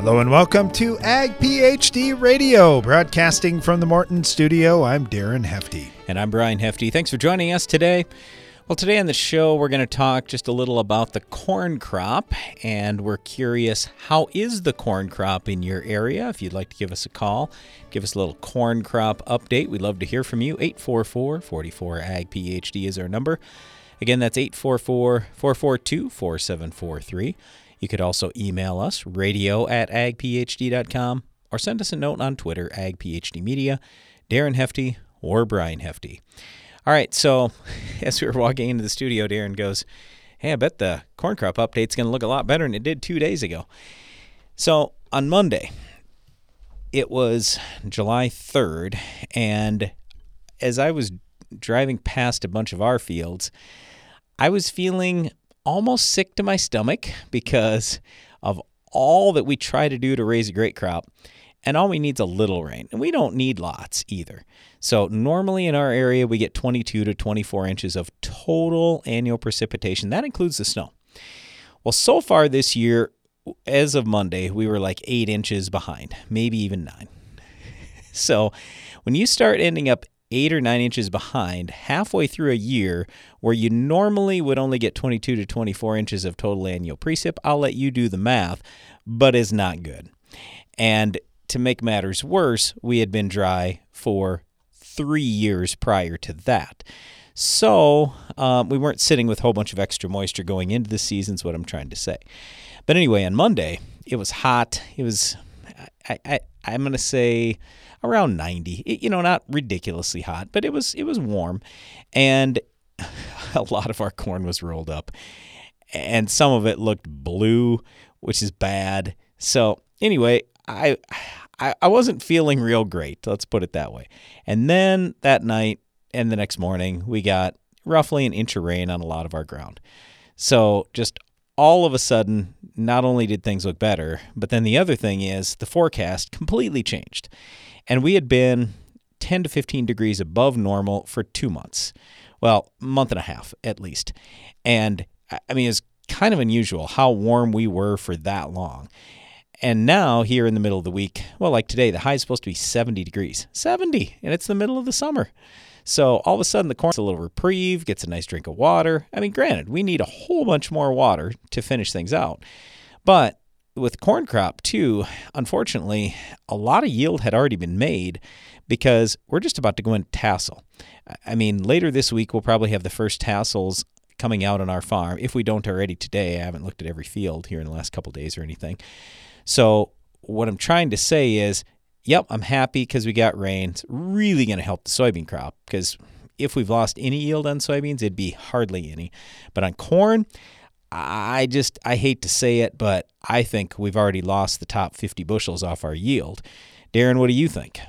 Hello and welcome to Ag PhD Radio, broadcasting from the Morton studio. I'm Darren Hefty. And I'm Brian Hefty. Thanks for joining us today. Well, today on the show, we're going to talk just a little about the corn crop, and we're curious how is the corn crop in your area? If you'd like to give us a call, give us a little corn crop update. We'd love to hear from you. 844 44 Ag PhD is our number. Again, that's 844 442 4743. You could also email us, radio at agphd.com, or send us a note on Twitter, agphdmedia, Darren Hefty, or Brian Hefty. All right, so as we were walking into the studio, Darren goes, Hey, I bet the corn crop update's going to look a lot better than it did two days ago. So on Monday, it was July 3rd, and as I was driving past a bunch of our fields, I was feeling almost sick to my stomach because of all that we try to do to raise a great crop. And all we need is a little rain. And we don't need lots either. So, normally in our area, we get 22 to 24 inches of total annual precipitation. That includes the snow. Well, so far this year, as of Monday, we were like eight inches behind, maybe even nine. So, when you start ending up eight or nine inches behind halfway through a year where you normally would only get 22 to 24 inches of total annual precip. I'll let you do the math, but is not good. And to make matters worse, we had been dry for three years prior to that. So um, we weren't sitting with a whole bunch of extra moisture going into the season, is what I'm trying to say. But anyway, on Monday, it was hot. It was, I, I, I'm to say, around 90. It, you know, not ridiculously hot, but it was it was warm, and a lot of our corn was rolled up, and some of it looked blue, which is bad. So anyway, I. I, I wasn't feeling real great, let's put it that way. And then that night and the next morning, we got roughly an inch of rain on a lot of our ground. So just all of a sudden, not only did things look better, but then the other thing is the forecast completely changed. And we had been 10 to 15 degrees above normal for two months. Well, month and a half at least. And I mean, it's kind of unusual how warm we were for that long. And now, here in the middle of the week, well, like today, the high is supposed to be 70 degrees. 70, and it's the middle of the summer. So all of a sudden, the corn gets a little reprieve, gets a nice drink of water. I mean, granted, we need a whole bunch more water to finish things out. But with corn crop too, unfortunately, a lot of yield had already been made because we're just about to go in tassel. I mean, later this week we'll probably have the first tassels coming out on our farm if we don't already today. I haven't looked at every field here in the last couple days or anything. So, what I'm trying to say is, yep, I'm happy because we got rain. It's really going to help the soybean crop because if we've lost any yield on soybeans, it'd be hardly any. But on corn, I just I hate to say it, but I think we've already lost the top 50 bushels off our yield. Darren, what do you think?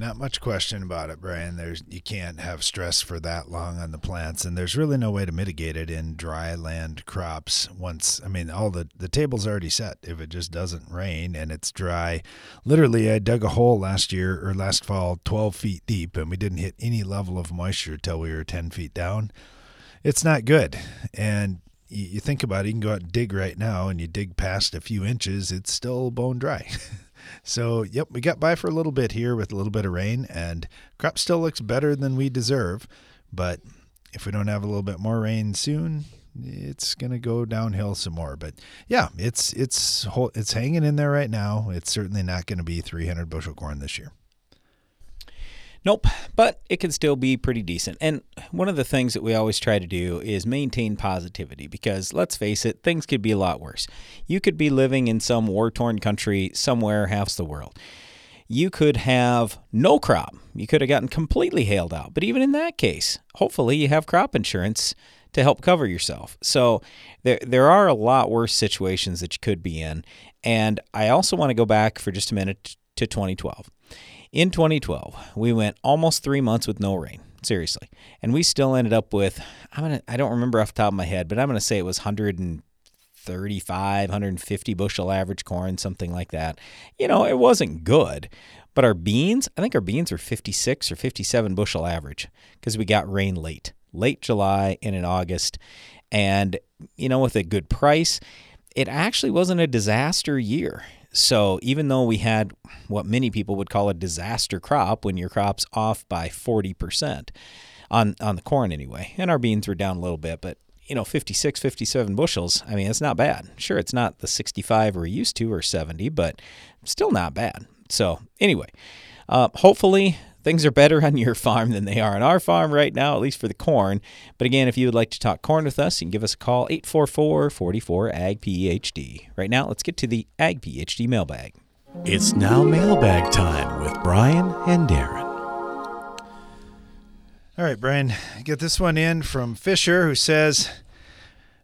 Not much question about it, Brian. There's you can't have stress for that long on the plants, and there's really no way to mitigate it in dry land crops. Once, I mean, all the the table's already set. If it just doesn't rain and it's dry, literally, I dug a hole last year or last fall, 12 feet deep, and we didn't hit any level of moisture till we were 10 feet down it's not good. And you, you think about it, you can go out and dig right now, and you dig past a few inches, it's still bone dry. so, yep, we got by for a little bit here with a little bit of rain, and crop still looks better than we deserve. But if we don't have a little bit more rain soon, it's gonna go downhill some more. But yeah, it's it's it's hanging in there right now. It's certainly not going to be 300 bushel corn this year. Nope, but it can still be pretty decent. And one of the things that we always try to do is maintain positivity because let's face it, things could be a lot worse. You could be living in some war torn country somewhere half the world. You could have no crop. You could have gotten completely hailed out. But even in that case, hopefully you have crop insurance to help cover yourself. So there there are a lot worse situations that you could be in. And I also want to go back for just a minute to 2012. In 2012, we went almost three months with no rain. Seriously, and we still ended up with I'm gonna I don't remember off the top of my head, but I'm gonna say it was 135, 150 bushel average corn, something like that. You know, it wasn't good, but our beans, I think our beans were 56 or 57 bushel average because we got rain late, late July and in August, and you know with a good price it actually wasn't a disaster year. So even though we had what many people would call a disaster crop when your crop's off by 40% on on the corn anyway, and our beans were down a little bit, but you know 56 57 bushels i mean it's not bad. Sure it's not the 65 we're used to or 70 but still not bad. So anyway uh, hopefully things are better on your farm than they are on our farm right now, at least for the corn. But again, if you would like to talk corn with us, you can give us a call 844 44 AG PhD. Right now, let's get to the Ag PhD mailbag. It's now mailbag time with Brian and Darren. All right, Brian, get this one in from Fisher who says,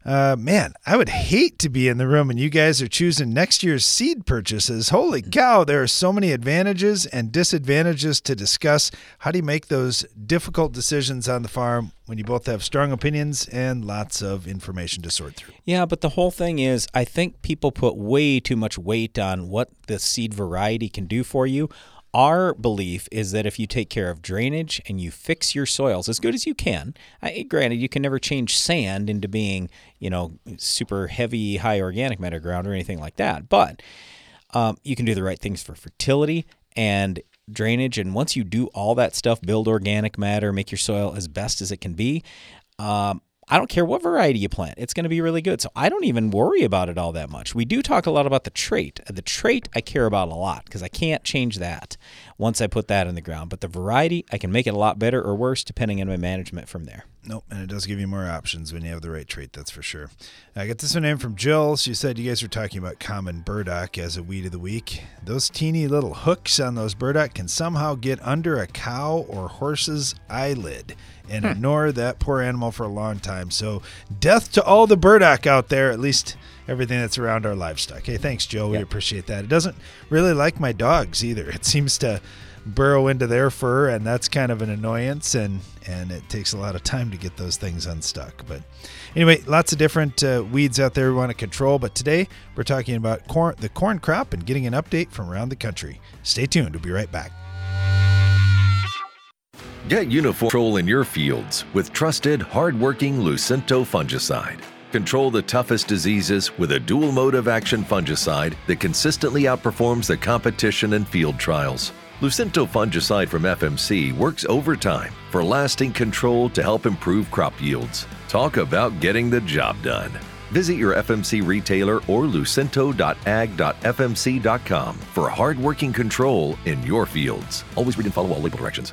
uh, man, I would hate to be in the room and you guys are choosing next year's seed purchases. Holy cow, there are so many advantages and disadvantages to discuss. How do you make those difficult decisions on the farm when you both have strong opinions and lots of information to sort through? Yeah, but the whole thing is, I think people put way too much weight on what the seed variety can do for you our belief is that if you take care of drainage and you fix your soils as good as you can, I, granted, you can never change sand into being, you know, super heavy, high organic matter ground or anything like that, but um, you can do the right things for fertility and drainage. And once you do all that stuff, build organic matter, make your soil as best as it can be, um, I don't care what variety you plant, it's going to be really good. So I don't even worry about it all that much. We do talk a lot about the trait. The trait I care about a lot because I can't change that once I put that in the ground. But the variety, I can make it a lot better or worse depending on my management from there. Nope, and it does give you more options when you have the right trait, that's for sure. I got this one in from Jill. She said you guys were talking about common burdock as a weed of the week. Those teeny little hooks on those burdock can somehow get under a cow or horse's eyelid and hmm. ignore that poor animal for a long time. So, death to all the burdock out there, at least everything that's around our livestock. Hey, thanks, Joe. Yep. We appreciate that. It doesn't really like my dogs either. It seems to burrow into their fur, and that's kind of an annoyance, and and it takes a lot of time to get those things unstuck. But anyway, lots of different uh, weeds out there we want to control. But today we're talking about corn, the corn crop, and getting an update from around the country. Stay tuned. We'll be right back. Get uniform control in your fields with trusted, hard-working Lucento fungicide. Control the toughest diseases with a dual mode of action fungicide that consistently outperforms the competition in field trials. Lucento fungicide from FMC works overtime for lasting control to help improve crop yields. Talk about getting the job done. Visit your FMC retailer or lucento.ag.fmc.com for hardworking control in your fields. Always read and follow all label directions.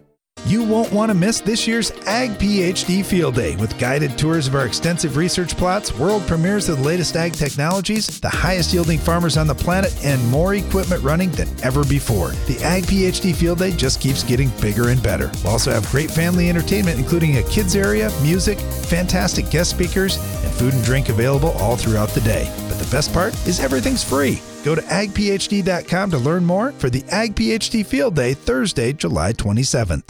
You won't want to miss this year's Ag PhD Field Day with guided tours of our extensive research plots, world premieres of the latest ag technologies, the highest yielding farmers on the planet, and more equipment running than ever before. The Ag PhD Field Day just keeps getting bigger and better. We'll also have great family entertainment, including a kids area, music, fantastic guest speakers, and food and drink available all throughout the day. But the best part is everything's free. Go to agphd.com to learn more for the Ag PhD Field Day, Thursday, July 27th.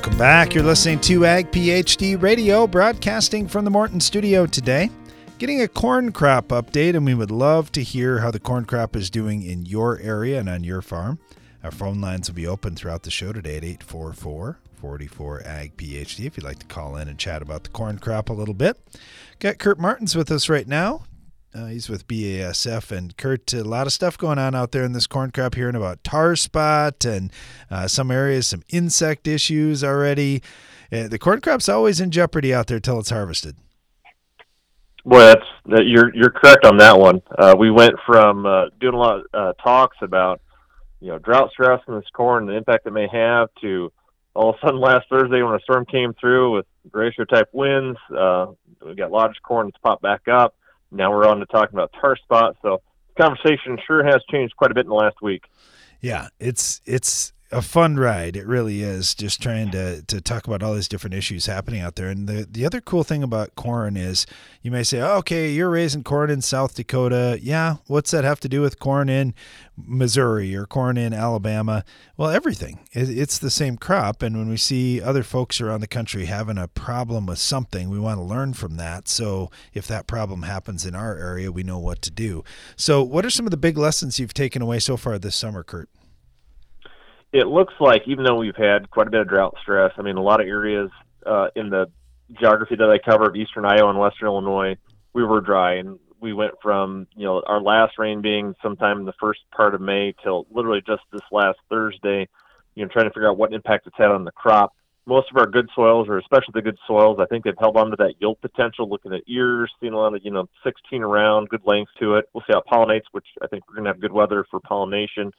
Welcome back. You're listening to Ag PhD Radio, broadcasting from the Morton studio today. Getting a corn crop update, and we would love to hear how the corn crop is doing in your area and on your farm. Our phone lines will be open throughout the show today at 844 44 Ag PhD if you'd like to call in and chat about the corn crop a little bit. Got Kurt Martins with us right now. Uh, he's with BASF. And Kurt, a lot of stuff going on out there in this corn crop, hearing about tar spot and uh, some areas, some insect issues already. Uh, the corn crop's always in jeopardy out there till it's harvested. Boy, that's that you're you're correct on that one. Uh, we went from uh, doing a lot of uh, talks about you know drought stress in this corn, the impact it may have, to all of a sudden last Thursday when a storm came through with glacier type winds, we got lodge corn that's popped back up. Now we're on to talking about tar spot. So the conversation sure has changed quite a bit in the last week. Yeah, it's it's a fun ride. It really is. Just trying to to talk about all these different issues happening out there. And the the other cool thing about corn is you may say, oh, okay, you're raising corn in South Dakota. Yeah, what's that have to do with corn in Missouri or corn in Alabama? Well, everything. It's the same crop. And when we see other folks around the country having a problem with something, we want to learn from that. So if that problem happens in our area, we know what to do. So, what are some of the big lessons you've taken away so far this summer, Kurt? It looks like even though we've had quite a bit of drought stress, I mean, a lot of areas uh, in the geography that I cover of eastern Iowa and western Illinois, we were dry, and we went from you know our last rain being sometime in the first part of May till literally just this last Thursday. You know, trying to figure out what impact it's had on the crop. Most of our good soils, or especially the good soils, I think they've held on to that yield potential. Looking at ears, seeing a lot of you know 16 around, good length to it. We'll see how it pollinates, which I think we're going to have good weather for pollination.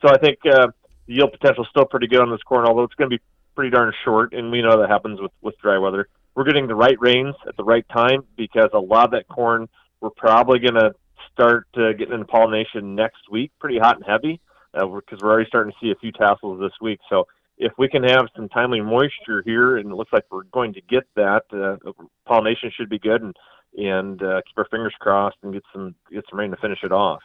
So I think uh, the yield potential is still pretty good on this corn, although it's going to be pretty darn short, and we know that happens with with dry weather. We're getting the right rains at the right time because a lot of that corn we're probably going to start uh, getting into pollination next week, pretty hot and heavy, because uh, we're already starting to see a few tassels this week. So if we can have some timely moisture here, and it looks like we're going to get that, uh, pollination should be good, and and uh, keep our fingers crossed and get some get some rain to finish it off.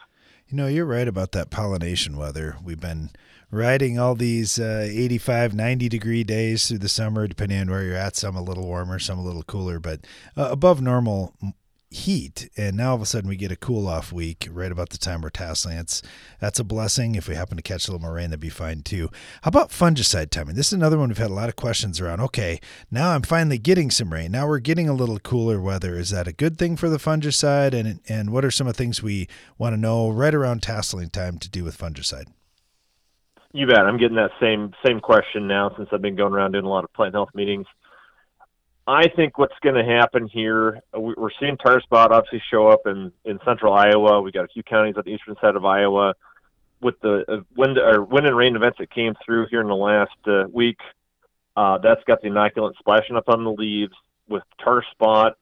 You know, you're right about that pollination weather. We've been riding all these uh, 85, 90 degree days through the summer, depending on where you're at. Some a little warmer, some a little cooler, but uh, above normal heat. And now all of a sudden we get a cool off week right about the time we're tasseling. It's, that's a blessing. If we happen to catch a little more rain, that'd be fine too. How about fungicide timing? This is another one we've had a lot of questions around. Okay, now I'm finally getting some rain. Now we're getting a little cooler weather. Is that a good thing for the fungicide? And, and what are some of the things we want to know right around tasseling time to do with fungicide? You bet. I'm getting that same same question now since I've been going around doing a lot of plant health meetings. I think what's going to happen here, we're seeing tar spot obviously show up in in central Iowa. We got a few counties on the eastern side of Iowa with the uh, wind or wind and rain events that came through here in the last uh, week. Uh, that's got the inoculant splashing up on the leaves with tar spot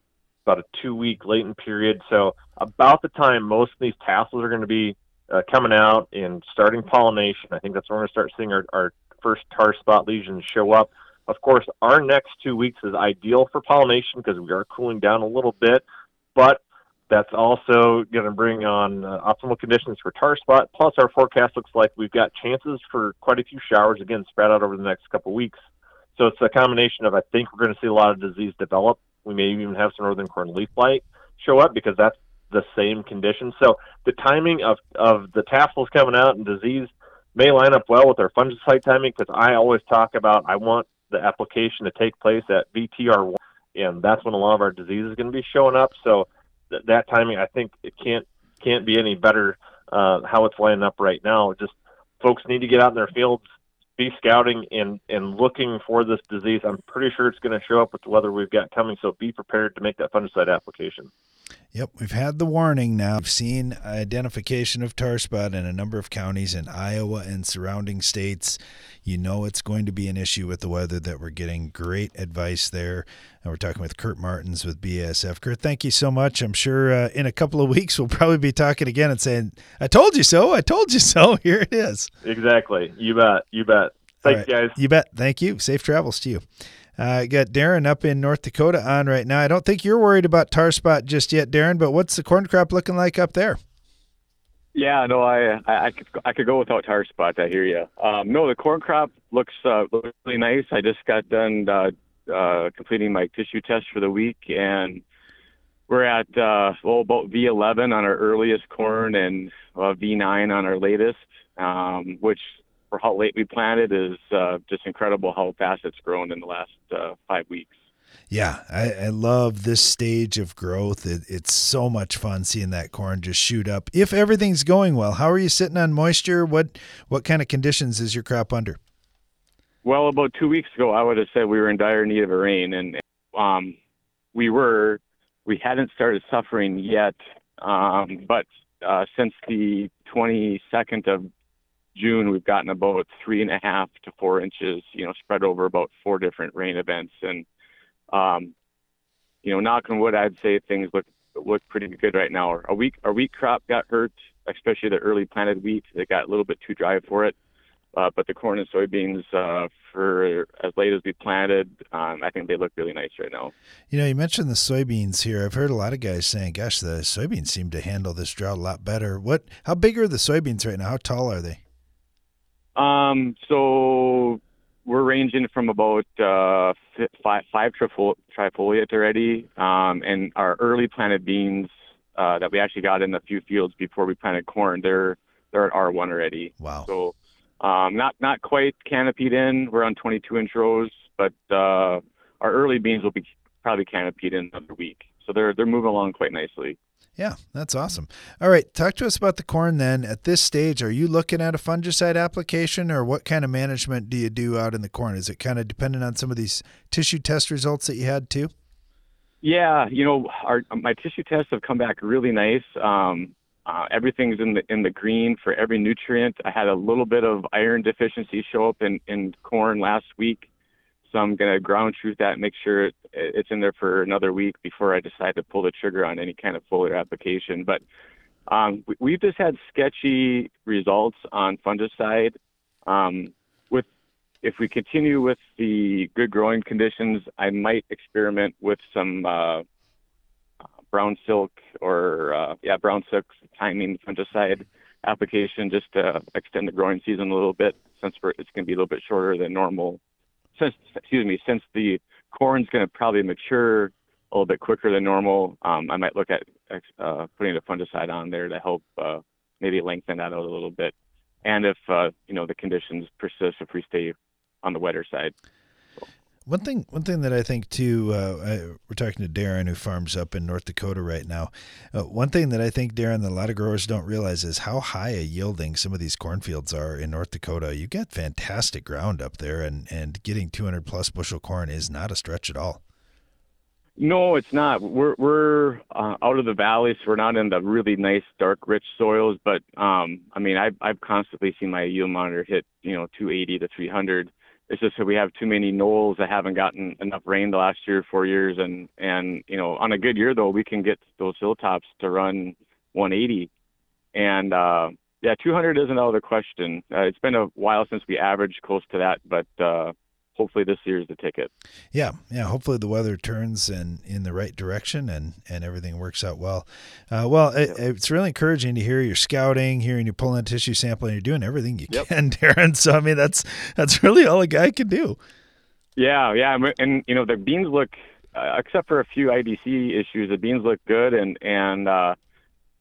about a two week latent period. So about the time most of these tassels are going to be uh, coming out and starting pollination. I think that's when we're going to start seeing our, our first tar spot lesions show up. Of course, our next two weeks is ideal for pollination because we are cooling down a little bit, but that's also going to bring on uh, optimal conditions for tar spot. Plus, our forecast looks like we've got chances for quite a few showers again spread out over the next couple weeks. So it's a combination of I think we're going to see a lot of disease develop. We may even have some northern corn leaf blight show up because that's the same condition. So the timing of of the tassels coming out and disease may line up well with our fungicide timing because I always talk about I want the application to take place at VTR1, and that's when a lot of our disease is going to be showing up. So th- that timing, I think, it can't can't be any better uh, how it's lining up right now. Just folks need to get out in their fields, be scouting and and looking for this disease. I'm pretty sure it's going to show up with the weather we've got coming. So be prepared to make that fungicide application. Yep, we've had the warning now. We've seen identification of tar spot in a number of counties in Iowa and surrounding states. You know it's going to be an issue with the weather that we're getting great advice there. And we're talking with Kurt Martins with BASF. Kurt, thank you so much. I'm sure uh, in a couple of weeks we'll probably be talking again and saying, I told you so. I told you so. Here it is. Exactly. You bet. You bet. Thanks, right. guys. You bet. Thank you. Safe travels to you. Uh, got Darren up in North Dakota on right now. I don't think you're worried about tar spot just yet, Darren. But what's the corn crop looking like up there? Yeah, no, I I, I could I could go without tar spot. I hear you. Um, no, the corn crop looks uh, looks really nice. I just got done uh, uh, completing my tissue test for the week, and we're at uh, well about V11 on our earliest corn and uh, V9 on our latest, um, which for how late we planted is uh, just incredible how fast it's grown in the last uh, five weeks. Yeah, I, I love this stage of growth. It, it's so much fun seeing that corn just shoot up. If everything's going well, how are you sitting on moisture? What what kind of conditions is your crop under? Well, about two weeks ago, I would have said we were in dire need of a rain, and um, we were. We hadn't started suffering yet, um, but uh, since the 22nd of June, we've gotten about three and a half to four inches, you know, spread over about four different rain events, and um, you know, knock on wood, I'd say things look look pretty good right now. Our wheat our wheat crop got hurt, especially the early planted wheat. It got a little bit too dry for it. Uh, but the corn and soybeans, uh, for as late as we planted, um, I think they look really nice right now. You know, you mentioned the soybeans here. I've heard a lot of guys saying, "Gosh, the soybeans seem to handle this drought a lot better." What? How big are the soybeans right now? How tall are they? Um, so we're ranging from about uh, five, five trifol- trifoliate already, um, and our early planted beans uh, that we actually got in a few fields before we planted corn, they're they're at R1 already. Wow. So um, not not quite canopied in. We're on 22 inch rows, but uh, our early beans will be probably canopied in another week. So they're they're moving along quite nicely. Yeah, that's awesome. All right, talk to us about the corn then. At this stage, are you looking at a fungicide application or what kind of management do you do out in the corn? Is it kind of dependent on some of these tissue test results that you had too? Yeah, you know, our my tissue tests have come back really nice. Um, uh, everything's in the in the green for every nutrient. I had a little bit of iron deficiency show up in in corn last week. So I'm going to ground truth that, make sure it, it's in there for another week before I decide to pull the trigger on any kind of foliar application. But um, we, we've just had sketchy results on fungicide. Um, with if we continue with the good growing conditions, I might experiment with some uh, brown silk or uh, yeah brown silk timing fungicide application just to extend the growing season a little bit since it's going to be a little bit shorter than normal since excuse me, since the corn's going to probably mature a little bit quicker than normal, um, I might look at uh, putting a fungicide on there to help uh, maybe lengthen that out a little bit. And if uh, you know the conditions persist, if we stay on the wetter side. One thing, one thing that I think too, uh, I, we're talking to Darren who farms up in North Dakota right now. Uh, one thing that I think Darren, that a lot of growers don't realize is how high a yielding some of these cornfields are in North Dakota. You get fantastic ground up there, and and getting 200 plus bushel corn is not a stretch at all. No, it's not. We're we're uh, out of the valley, so we're not in the really nice, dark, rich soils. But um, I mean, I've I've constantly seen my yield monitor hit you know 280 to 300 it's just that we have too many knolls that haven't gotten enough rain the last year, four years, and and you know on a good year though we can get those hilltops to run 180, and uh, yeah, 200 isn't out of the question. Uh, it's been a while since we averaged close to that, but uh, hopefully this year's the ticket. Yeah, yeah. Hopefully the weather turns in in the right direction and and everything works out well. Uh, well, it, it's really encouraging to hear you're scouting, hearing you're pulling a tissue sample, and you're doing everything you yep. can, Darren. So I mean, that's that's really all a guy can do. Yeah, yeah, and you know the beans look, uh, except for a few IDC issues, the beans look good, and and uh,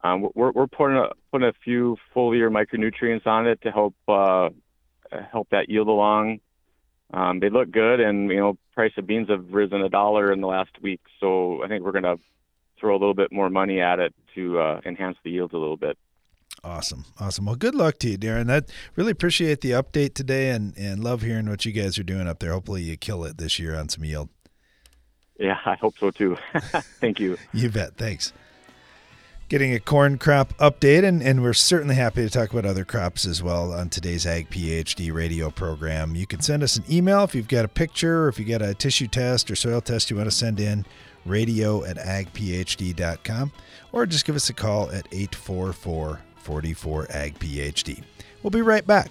um, we're we're putting a putting a few foliar micronutrients on it to help uh, help that yield along um, they look good, and you know, price of beans have risen a dollar in the last week. So I think we're going to throw a little bit more money at it to uh, enhance the yields a little bit. Awesome, awesome. Well, good luck to you, Darren. That really appreciate the update today, and and love hearing what you guys are doing up there. Hopefully, you kill it this year on some yield. Yeah, I hope so too. Thank you. you bet. Thanks getting a corn crop update, and, and we're certainly happy to talk about other crops as well on today's Ag PhD radio program. You can send us an email if you've got a picture or if you got a tissue test or soil test you want to send in, radio at agphd.com, or just give us a call at 844 44 Ag PhD. We'll be right back.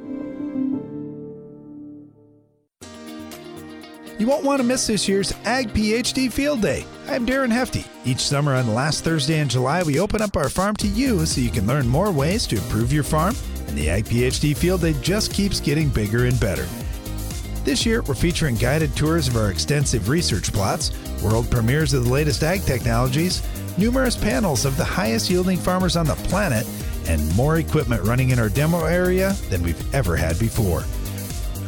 You won't want to miss this year's Ag PhD Field Day. I'm Darren Hefty. Each summer on the last Thursday in July, we open up our farm to you so you can learn more ways to improve your farm, and the Ag PhD Field Day just keeps getting bigger and better. This year, we're featuring guided tours of our extensive research plots, world premieres of the latest ag technologies, numerous panels of the highest yielding farmers on the planet, and more equipment running in our demo area than we've ever had before.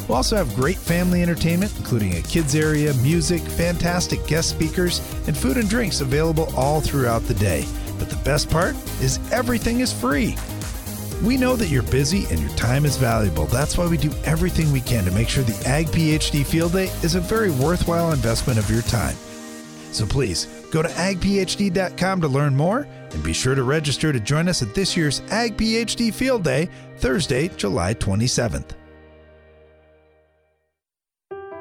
We'll also have great family entertainment, including a kids area, music, fantastic guest speakers, and food and drinks available all throughout the day. But the best part is everything is free. We know that you're busy and your time is valuable. That's why we do everything we can to make sure the Ag PhD Field Day is a very worthwhile investment of your time. So please go to agphd.com to learn more and be sure to register to join us at this year's Ag PhD Field Day, Thursday, July 27th.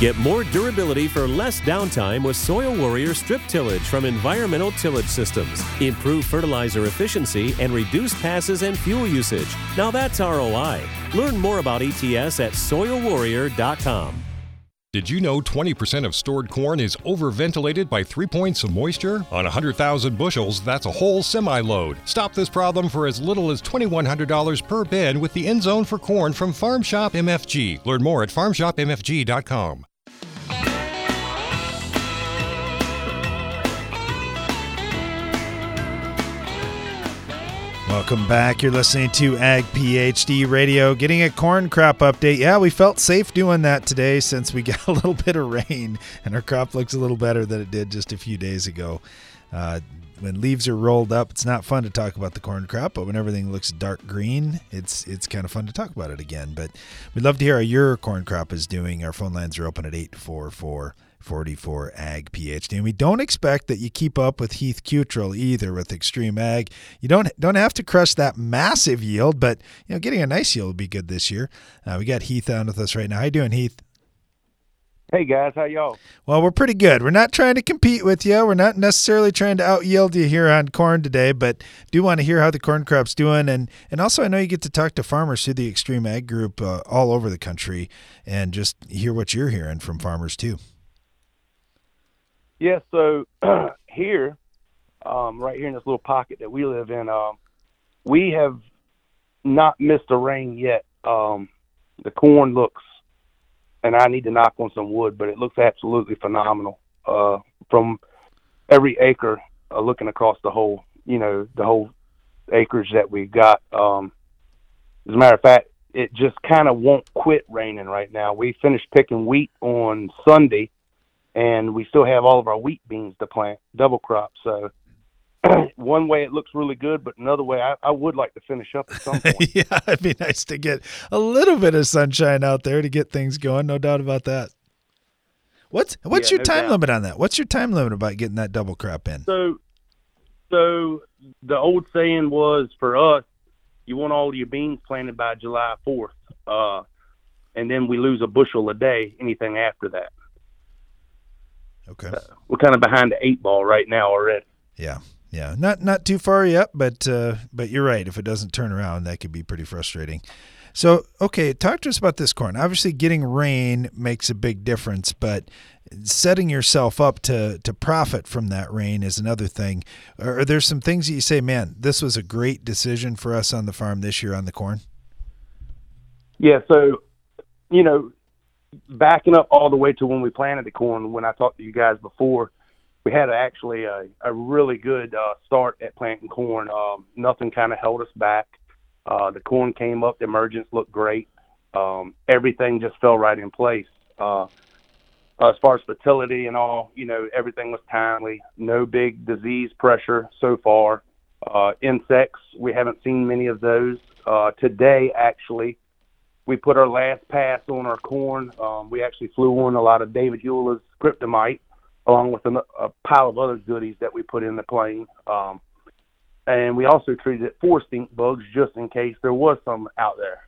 Get more durability for less downtime with Soil Warrior strip tillage from Environmental Tillage Systems. Improve fertilizer efficiency and reduce passes and fuel usage. Now that's ROI. Learn more about ETS at soilwarrior.com. Did you know 20% of stored corn is overventilated by three points of moisture? On 100,000 bushels, that's a whole semi load. Stop this problem for as little as $2,100 per bin with the End Zone for Corn from Farm Shop MFG. Learn more at farmshopmfg.com. Welcome back. You're listening to Ag PhD Radio, getting a corn crop update. Yeah, we felt safe doing that today since we got a little bit of rain and our crop looks a little better than it did just a few days ago. Uh, when leaves are rolled up, it's not fun to talk about the corn crop, but when everything looks dark green, it's it's kind of fun to talk about it again. But we'd love to hear how your corn crop is doing. Our phone lines are open at 844 44 Ag PhD. And we don't expect that you keep up with Heath Cutrell either with XtremeAg. You don't don't have to crush that massive yield, but you know, getting a nice yield would be good this year. Uh, we got Heath on with us right now. How you doing, Heath? Hey guys, how y'all? Well, we're pretty good. We're not trying to compete with you. We're not necessarily trying to out yield you here on corn today, but do want to hear how the corn crop's doing, and and also I know you get to talk to farmers through the XtremeAg Group uh, all over the country, and just hear what you're hearing from farmers too. Yeah, so here, um, right here in this little pocket that we live in, um, we have not missed a rain yet. Um, the corn looks, and I need to knock on some wood, but it looks absolutely phenomenal. Uh, from every acre, uh, looking across the whole, you know, the whole acreage that we got. Um, as a matter of fact, it just kind of won't quit raining right now. We finished picking wheat on Sunday and we still have all of our wheat beans to plant, double crop. So one way it looks really good, but another way I, I would like to finish up at some point. yeah, it'd be nice to get a little bit of sunshine out there to get things going. No doubt about that. What's what's Yeah, your no time doubt. limit on that? What's your time limit about getting that double crop in? So, so the old saying was for us, you want all your beans planted by July fourth, uh, and then we lose a bushel a day. Anything after that, Okay. we're kind of behind the eight ball right now already. Yeah, yeah, not not too far yet, but uh, but you're right. If it doesn't turn around, that could be pretty frustrating. So, okay, talk to us about this corn. Obviously, getting rain makes a big difference, but setting yourself up to to profit from that rain is another thing. Are, are there some things that you say, man, this was a great decision for us on the farm this year on the corn? Yeah, so you know, backing up all the way to when we planted the corn, when I talked to you guys before, we had actually a, a really good uh, start at planting corn. Um, nothing kind of held us back. Uh, the corn came up, the emergence looked great. Um, everything just fell right in place. Uh, as far as fertility and all, you know, everything was timely. No big disease pressure so far. Uh, insects, we haven't seen many of those. Uh, today, actually, we put our last pass on our corn. Um, we actually flew on a lot of David Eulow's kryptomite, along with a, a pile of other goodies that we put in the plane. Um, and we also treated it for stink bugs just in case there was some out there.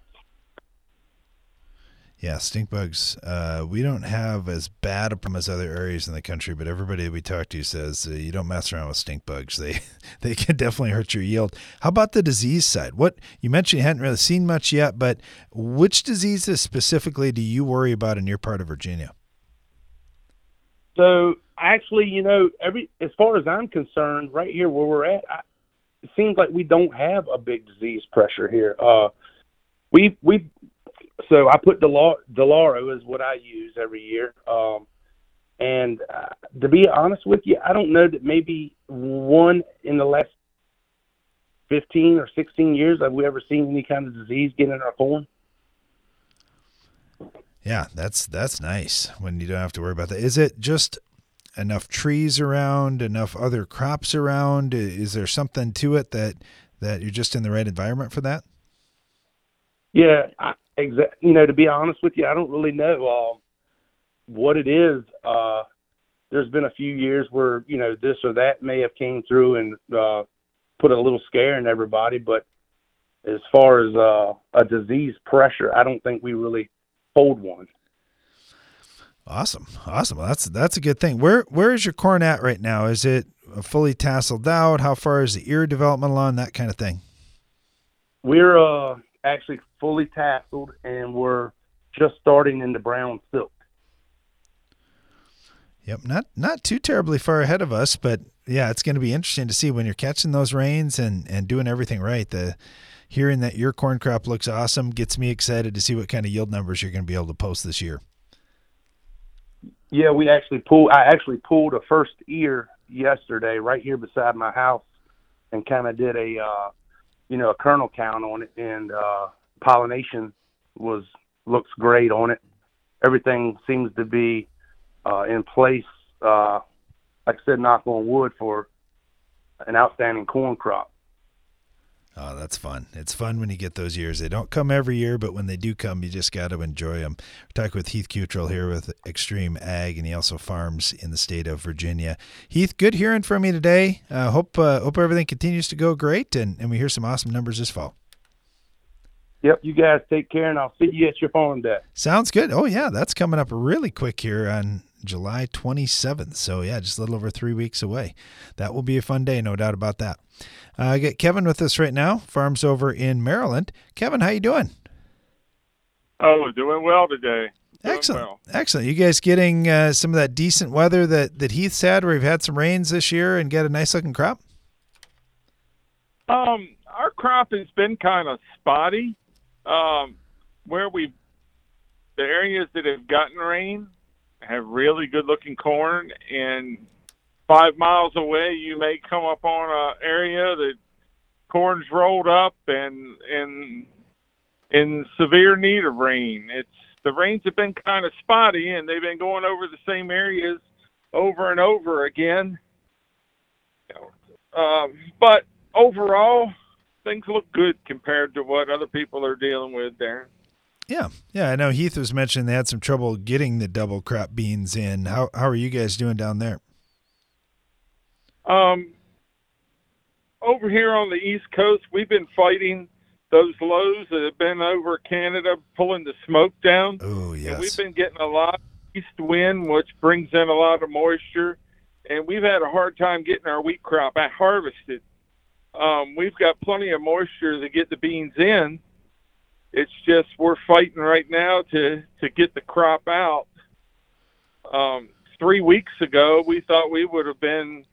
Yeah, stink bugs. Uh, we don't have as bad a problem as other areas in the country, but everybody we talk to says uh, you don't mess around with stink bugs. They they can definitely hurt your yield. How about the disease side? What you mentioned you hadn't really seen much yet, but which diseases specifically do you worry about in your part of Virginia? So actually, you know, every as far as I'm concerned, right here where we're at, I, it seems like we don't have a big disease pressure here. Uh, we we so I put Delar- Delaro is what I use every year. Um, and uh, to be honest with you, I don't know that maybe one in the last 15 or 16 years have we ever seen any kind of disease get in our corn. Yeah, that's that's nice when you don't have to worry about that. Is it just enough trees around, enough other crops around? Is there something to it that that you're just in the right environment for that? Yeah, I, exa- you know, to be honest with you, I don't really know uh, what it is. Uh, there's been a few years where you know this or that may have came through and uh, put a little scare in everybody, but as far as uh, a disease pressure, I don't think we really hold one. Awesome, awesome. That's that's a good thing. Where where is your corn at right now? Is it fully tasseled out? How far is the ear development along? That kind of thing. We're uh, actually fully tasseled, and we're just starting into brown silk. Yep, not not too terribly far ahead of us, but yeah, it's going to be interesting to see when you're catching those rains and and doing everything right. The hearing that your corn crop looks awesome gets me excited to see what kind of yield numbers you're going to be able to post this year. Yeah, we actually pulled. I actually pulled a first ear yesterday right here beside my house, and kind of did a uh, you know, a kernel count on it, and uh, pollination was looks great on it. Everything seems to be uh, in place. Uh, like I said, knock on wood for an outstanding corn crop. Oh, that's fun. It's fun when you get those years. They don't come every year, but when they do come, you just got to enjoy them. We're talking with Heath Cuttrell here with XtremeAg, and he also farms in the state of Virginia. Heath, good hearing from you today. Uh, hope uh, hope everything continues to go great, and, and we hear some awesome numbers this fall. Yep, you guys take care, and I'll see you at your farm day. Sounds good. Oh yeah, that's coming up really quick here on July 27th. So yeah, just a little over three weeks away. That will be a fun day, no doubt about that. Uh, I get Kevin with us right now. Farms over in Maryland. Kevin, how you doing? Oh, doing well today. Doing Excellent. Well. Excellent. You guys getting uh, some of that decent weather that, that Heath's had where we've had some rains this year and get a nice looking crop? Um, our crop has been kind of spotty. Um, where we, the areas that have gotten rain have really good looking corn and five miles away, you may come up on an area that corn's rolled up and and in severe need of rain. It's the rains have been kind of spotty, and they've been going over the same areas over and over again. Um, but overall, things look good compared to what other people are dealing with there. Yeah, yeah. I know Heath was mentioning they had some trouble getting the double crop beans in. How how are you guys doing down there? Um, over here on the East Coast, we've been fighting those lows that have been over Canada, pulling the smoke down. Oh, yes. And we've been getting a lot of east wind, which brings in a lot of moisture. And we've had a hard time getting our wheat crop I harvested. Um, we've got plenty of moisture to get the beans in, It's just we're fighting right now to to get the crop out. Um, three weeks ago, we thought we would have been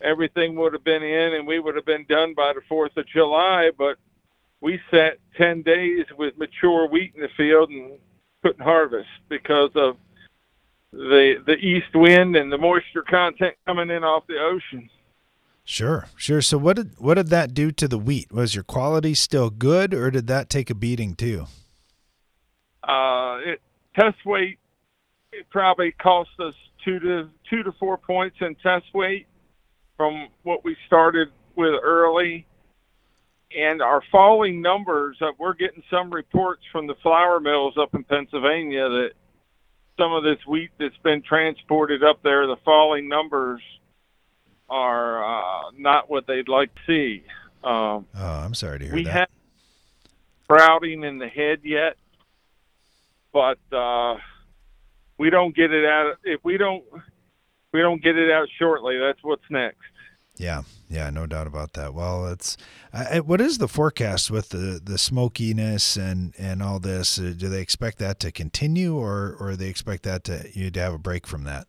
everything would have been in and we would have been done by the Fourth of July, but we sat ten days with mature wheat in the field and couldn't harvest because of the the east wind and the moisture content coming in off the ocean. Sure, sure. So what did what did that do to the wheat? Was your quality still good, or did that take a beating too? Uh, it, test weight it probably cost us two to two to four points in test weight from what we started with early. And our falling numbers, uh, we're getting some reports from the flour mills up in Pennsylvania that some of this wheat that's been transported up there, the falling numbers are uh, not what they'd like to see. Um, oh, I'm sorry to hear we that. have sprouting in the head yet, but uh, we don't get it out. If we don't, we don't get it out shortly. That's what's next. Yeah, yeah, no doubt about that. Well, it's uh, what is the forecast with the the smokiness and and all this? Uh, do they expect that to continue, or or they expect that to you to have a break from that?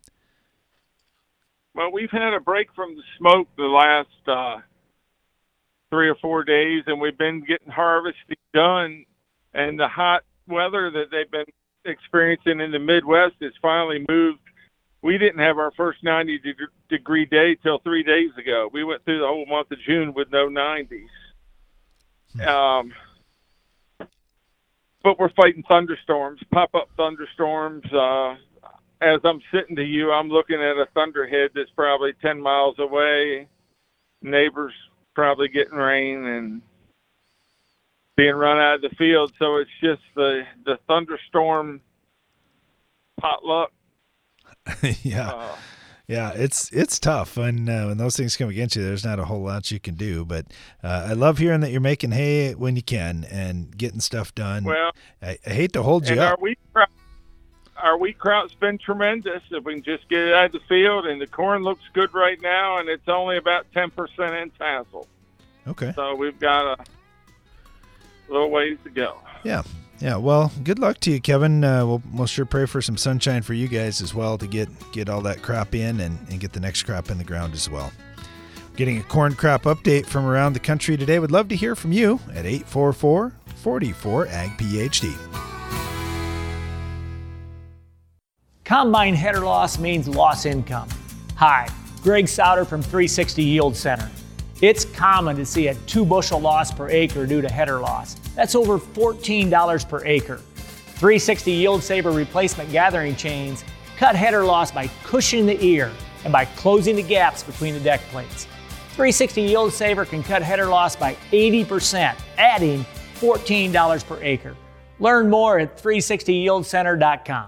Well, we've had a break from the smoke the last uh, three or four days, and we've been getting harvesting done. And the hot weather that they've been experiencing in the Midwest has finally moved. We didn't have our first 90 de- degree day till three days ago. We went through the whole month of June with no 90s. Um, but we're fighting thunderstorms, pop up thunderstorms. Uh, as I'm sitting to you, I'm looking at a thunderhead that's probably 10 miles away. Neighbors probably getting rain and being run out of the field. So it's just the, the thunderstorm potluck. yeah. Uh, Yeah, it's it's tough when uh, when those things come against you. There's not a whole lot you can do, but uh, I love hearing that you're making hay when you can and getting stuff done. Well, I, I hate to hold you up. wheat crop, our wheat crop's been tremendous. If we can just get it out of the field, and the corn looks good right now, and it's only about ten percent in tassel. Okay. So we've got a little ways to go. Yeah, yeah. Well, good luck to you, Kevin. Uh, we'll we'll sure pray for some sunshine for you guys as well to get get all that crop in and, and get the next crop in the ground as well. Getting a corn crop update from around the country today. Would love to hear from you at 844 44 Ag PhD. Combine header loss means loss income. Hi, Greg Sauder from 360 Yield Center. It's common to see a two bushel loss per acre due to header loss. That's over $14 per acre. 360 Yield Saver replacement gathering chains cut header loss by cushioning the ear and by closing the gaps between the deck plates. 360 Yield Saver can cut header loss by 80%, adding $14 per acre. Learn more at 360yieldcenter.com.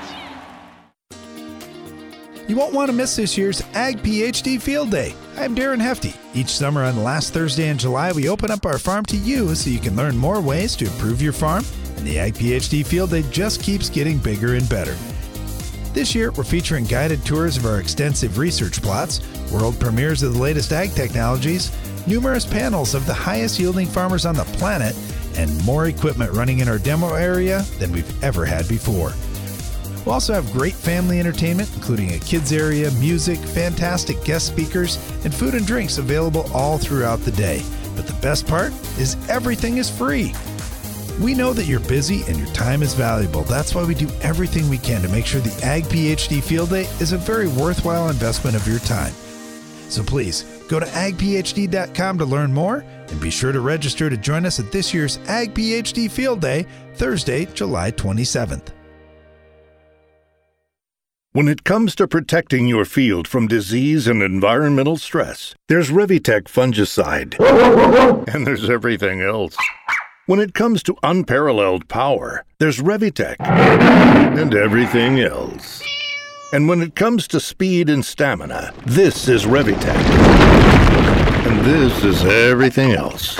You won't want to miss this year's Ag PhD Field Day. I'm Darren Hefty. Each summer on the last Thursday in July, we open up our farm to you so you can learn more ways to improve your farm, and the Ag PhD Field Day just keeps getting bigger and better. This year, we're featuring guided tours of our extensive research plots, world premieres of the latest ag technologies, numerous panels of the highest yielding farmers on the planet, and more equipment running in our demo area than we've ever had before. We'll also have great family entertainment, including a kids area, music, fantastic guest speakers, and food and drinks available all throughout the day. But the best part is everything is free. We know that you're busy and your time is valuable. That's why we do everything we can to make sure the Ag PhD Field Day is a very worthwhile investment of your time. So please go to agphd.com to learn more and be sure to register to join us at this year's Ag PhD Field Day, Thursday, July 27th. When it comes to protecting your field from disease and environmental stress, there's Revytek fungicide. and there's everything else. When it comes to unparalleled power, there's Revytek and everything else. And when it comes to speed and stamina, this is Revytek. And this is everything else.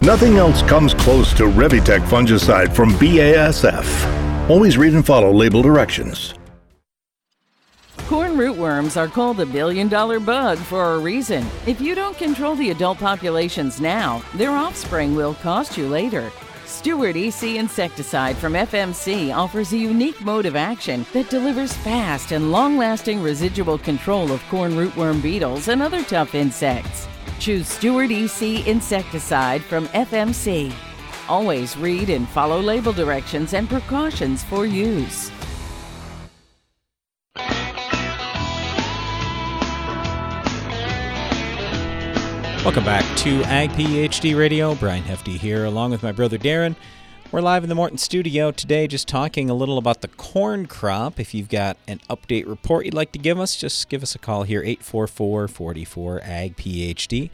Nothing else comes close to Revytek fungicide from BASF. Always read and follow label directions. Corn rootworms are called the billion dollar bug for a reason. If you don't control the adult populations now, their offspring will cost you later. Steward EC insecticide from FMC offers a unique mode of action that delivers fast and long lasting residual control of corn rootworm beetles and other tough insects. Choose Steward EC insecticide from FMC. Always read and follow label directions and precautions for use. Welcome back to Ag PhD Radio. Brian Hefty here, along with my brother Darren. We're live in the Morton studio today, just talking a little about the corn crop. If you've got an update report you'd like to give us, just give us a call here, 844 44 Ag PhD.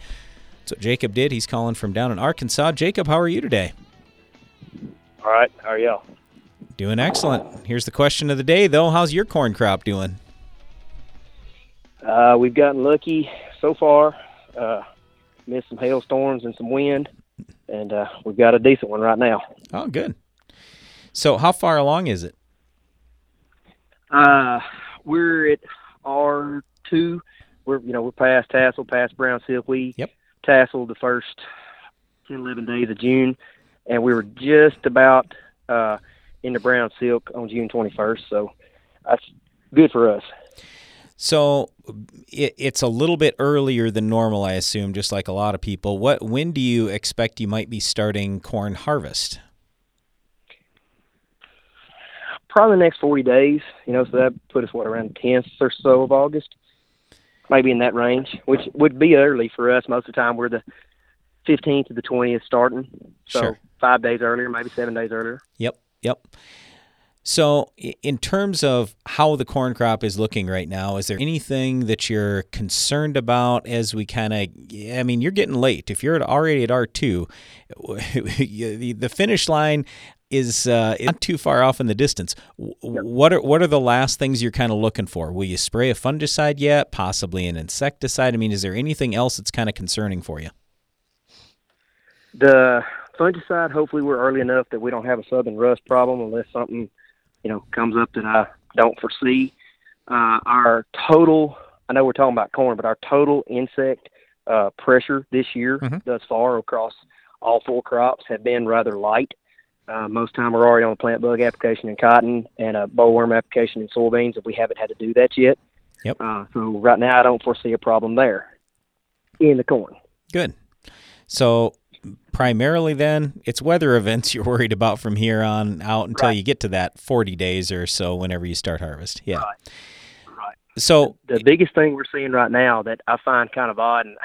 That's what Jacob did. He's calling from down in Arkansas. Jacob, how are you today? All right. How are y'all? Doing excellent. Here's the question of the day, though. How's your corn crop doing? Uh, we've gotten lucky so far. Uh, missed some hailstorms and some wind, and uh, we've got a decent one right now. Oh, good. So, how far along is it? Uh, we're at R two. We're you know we're past tassel, past brown silk. We yep. tasseled the first 10, 11 days of June, and we were just about uh, into brown silk on June twenty first. So that's good for us. So it, it's a little bit earlier than normal, I assume, just like a lot of people. What when do you expect you might be starting corn harvest? Probably the next forty days. You know, so that put us what around the tenth or so of August, maybe in that range, which would be early for us. Most of the time, we're the fifteenth to the twentieth starting, so Sure. five days earlier, maybe seven days earlier. Yep, yep. So, in terms of how the corn crop is looking right now, is there anything that you're concerned about as we kind of? I mean, you're getting late. If you're already at R two, the the finish line is uh, not too far off in the distance. What are what are the last things you're kind of looking for? Will you spray a fungicide yet? Possibly an insecticide. I mean, is there anything else that's kind of concerning for you? The fungicide, hopefully, we're early enough that we don't have a southern rust problem unless something, you know, comes up that I don't foresee. Uh, our total, I know we're talking about corn, but our total insect uh, pressure this year thus far across all four crops have been rather light. Uh, most time we're already on a plant bug application in cotton and a bollworm application in soybeans, if we haven't had to do that yet. Yep. Uh, so right now, I don't foresee a problem there in the corn. Good. So primarily then it's weather events you're worried about from here on out until you get to that 40 days or so whenever you start harvest. Yeah. Right. So the biggest thing we're seeing right now that I find kind of odd, and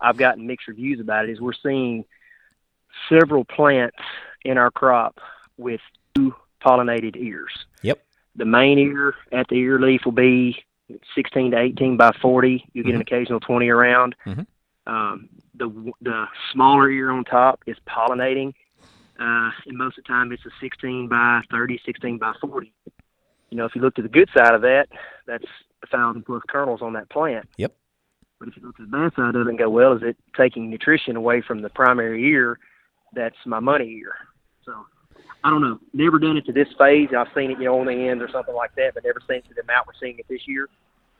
I've gotten mixed reviews about it, is we're seeing several plants in our crop with two pollinated ears. Yep. The main ear at the ear leaf will be 16 to 18 by 40. You get an occasional 20 around. Mhm. Um, the the smaller ear on top is pollinating, uh, and most of the time it's a 16 by 30, 16 by 40. You know, if you look to the good side of that, that's a thousand plus kernels on that plant. Yep. But if you look to the bad side, it doesn't go well. Is it taking nutrition away from the primary ear? That's my money ear. So I don't know. Never done it to this phase. I've seen it, you know, on the end or something like that, but never seen it to the amount we're seeing it this year.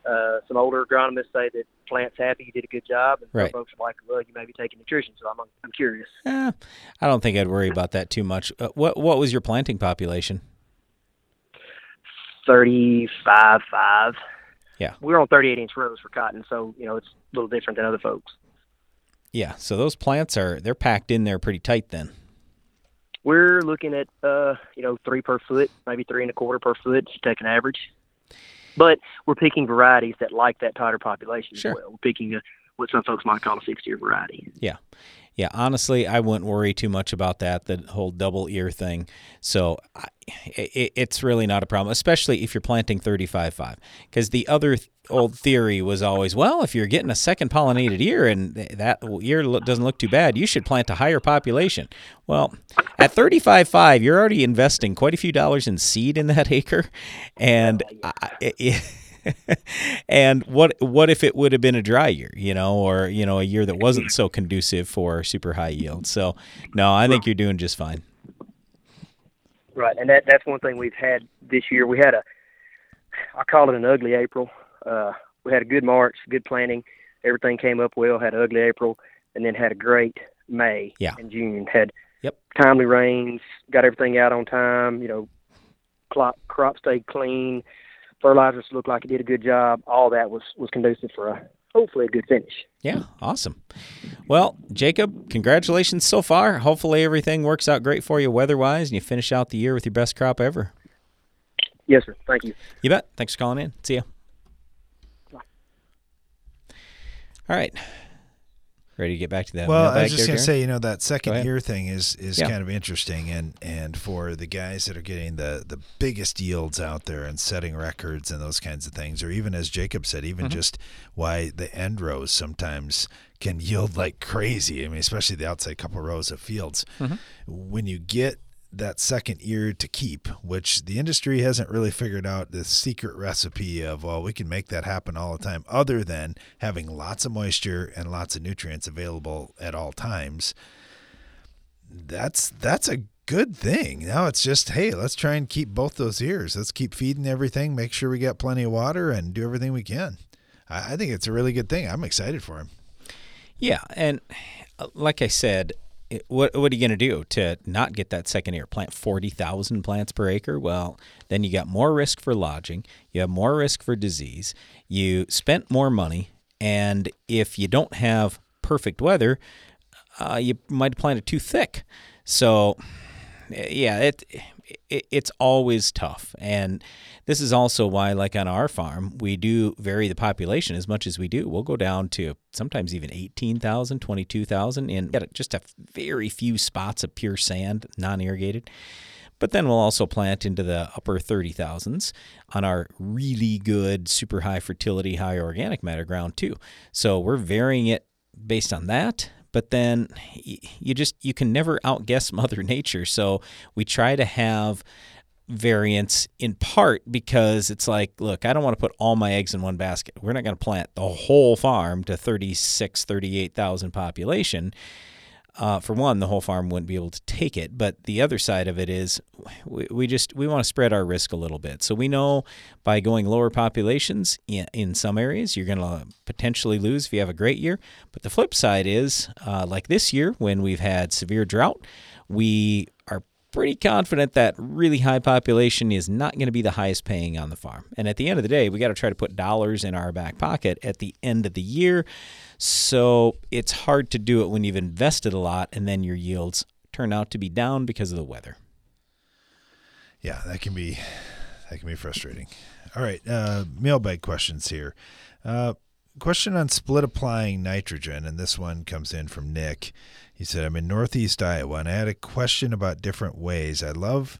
Uh, some older agronomists say that plant's happy, you did a good job, and Right. some folks are like, well, you may be taking nutrition. So I'm I'm curious. eh, I don't think I'd worry about that too much. Uh, what what was your planting population? Thirty-five five. Yeah. We're on 38 inch rows for cotton, so you know it's a little different than other folks. Yeah, so those plants are they're packed in there pretty tight then. We're looking at uh, you know three per foot, maybe three and a quarter per foot. Take an average, but we're picking varieties that like that tighter population Sure. as well. We're picking a, what some folks might call a six year variety. Yeah. Yeah, honestly, I wouldn't worry too much about that, the whole double ear thing. So I, it, it's really not a problem, especially if you're planting 35.5. Because the other th- old theory was always, well, if you're getting a second pollinated ear and that ear lo- doesn't look too bad, you should plant a higher population. Well, at 35.5, you're already investing quite a few dollars in seed in that acre. And I, it, and what what if it would have been a dry year, you know, or you know, a year that wasn't so conducive for super high yield? So, no, I think you're doing just fine. Right, and that that's one thing we've had this year. We had a, I call it an ugly April. Uh, we had a good March, good planting, everything came up well. Had an ugly April, and then had a great May yeah. and June. Had yep. timely rains, got everything out on time. You know, crop crop stayed clean fertilizers looked like it did a good job. All that was was conducive for a hopefully a good finish. Yeah, awesome. Well, Jacob, congratulations so far. Hopefully everything works out great for you weather-wise and you finish out the year with your best crop ever. Yes, sir. Thank you. You bet. Thanks for calling in. See ya. Bye. All right. Ready to get back to that? Well, I was just going to say, you know, that second year thing is is Yeah. kind of interesting, and and for the guys that are getting the the biggest yields out there and setting records and those kinds of things, or even as Jacob said, even Mhm. just why the end rows sometimes can yield like crazy. I mean, especially the outside couple rows of fields. Mhm. When you get that second year to keep, which the industry hasn't really figured out the secret recipe of, well, we can make that happen all the time, other than having lots of moisture and lots of nutrients available at all times. That's that's a good thing. Now it's just, hey, let's try and keep both those ears. Let's keep feeding everything, make sure we got plenty of water, and do everything we can. I, I think it's a really good thing. I'm excited for him. Yeah, and uh, like I said, what what are you going to do to not get that second year? Plant forty thousand plants per acre? Well, then you got more risk for lodging. You have more risk for disease. You spent more money, and if you don't have perfect weather, uh, you might plant it too thick. So, yeah, it, it it's always tough, and this is also why, like on our farm, we do vary the population as much as we do. We'll go down to sometimes even 18,000, 22,000 in just a very few spots of pure sand, non-irrigated. But then we'll also plant into the upper 30,000s on our really good, super high fertility, high organic matter ground too. So we're varying it based on that. But then you just you can never outguess Mother Nature. So we try to have variance in part because it's like, look, I don't want to put all my eggs in one basket. We're not going to plant the whole farm to 36, 38,000 population. Uh, for one, the whole farm wouldn't be able to take it. But the other side of it is we, we just we want to spread our risk a little bit. So we know by going lower populations in, in some areas, you're going to potentially lose if you have a great year. But the flip side is uh, like this year when we've had severe drought, we are pretty confident that really high population is not going to be the highest paying on the farm. And at the end of the day, we got to try to put dollars in our back pocket at the end of the year. So it's hard to do it when you've invested a lot and then your yields turn out to be down because of the weather. Yeah, that can be that can be frustrating. All right, uh, mailbag questions here. Uh, question on split applying nitrogen, and this one comes in from Nick. He said, "I'm in Northeast Iowa, and I had a question about different ways. I love."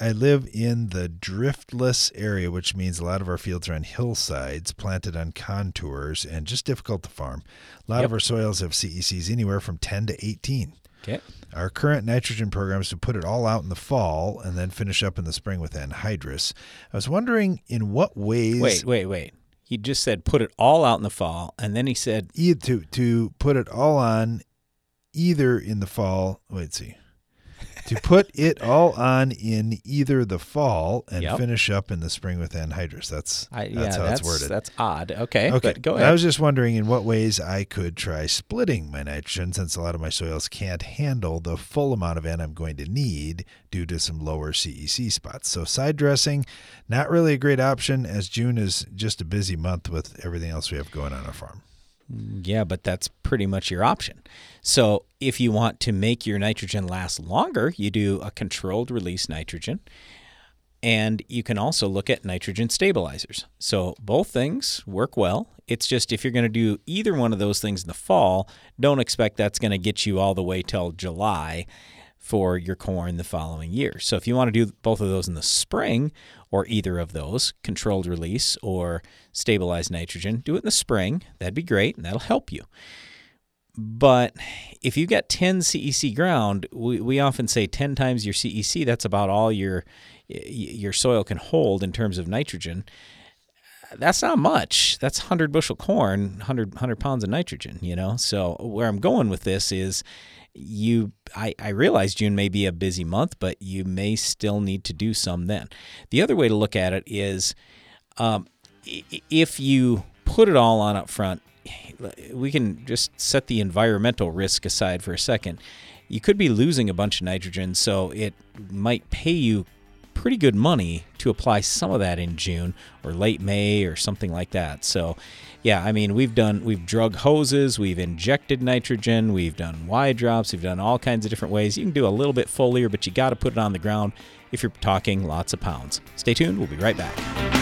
I live in the driftless area, which means a lot of our fields are on hillsides, planted on contours, and just difficult to farm. A lot of our soils have CECs anywhere from 10 to 18. Okay. Our current nitrogen program is to put it all out in the fall and then finish up in the spring with anhydrous. I was wondering in what ways Wait, wait, wait. He just said put it all out in the fall, and then he said to to put it all on either in the fall. Wait, see. To put it all on in either the fall and Yep. finish up in the spring with anhydrous. That's I, that's yeah, how that's it's worded. that's odd. Okay, Okay. but go I was just wondering in what ways I could try splitting my nitrogen since a lot of my soils can't handle the full amount of N I'm going to need due to some lower CEC spots. So side dressing, not really a great option as June is just a busy month with everything else we have going on our farm. Mm, yeah, but that's pretty much your option. So if you want to make your nitrogen last longer, you do a controlled release nitrogen. And you can also look at nitrogen stabilizers. So both things work well. It's just if you're going to do either one of those things in the fall, don't expect that's going to get you all the way till July for your corn the following year. So if you want to do both of those in the spring or either of those, controlled release or stabilized nitrogen, do it in the spring. That'd be great and that'll help you. But if you got 10 CEC ground, we, we often say 10 times your CEC, that's about all your your soil can hold in terms of nitrogen. That's not much. That's 100 bushel corn, 100, 100 pounds of nitrogen, you know? So where I'm going with this is you I, I realize June may be a busy month, but you may still need to do some then. The other way to look at it is um, if you put it all on up front, we can just set the environmental risk aside for a second. You could be losing a bunch of nitrogen, so it might pay you pretty good money to apply some of that in June or late May or something like that. So, yeah, I mean, we've done we've drug hoses, we've injected nitrogen, we've done Y drops, we've done all kinds of different ways. You can do a little bit foliar, but you got to put it on the ground if you're talking lots of pounds. Stay tuned, we'll be right back.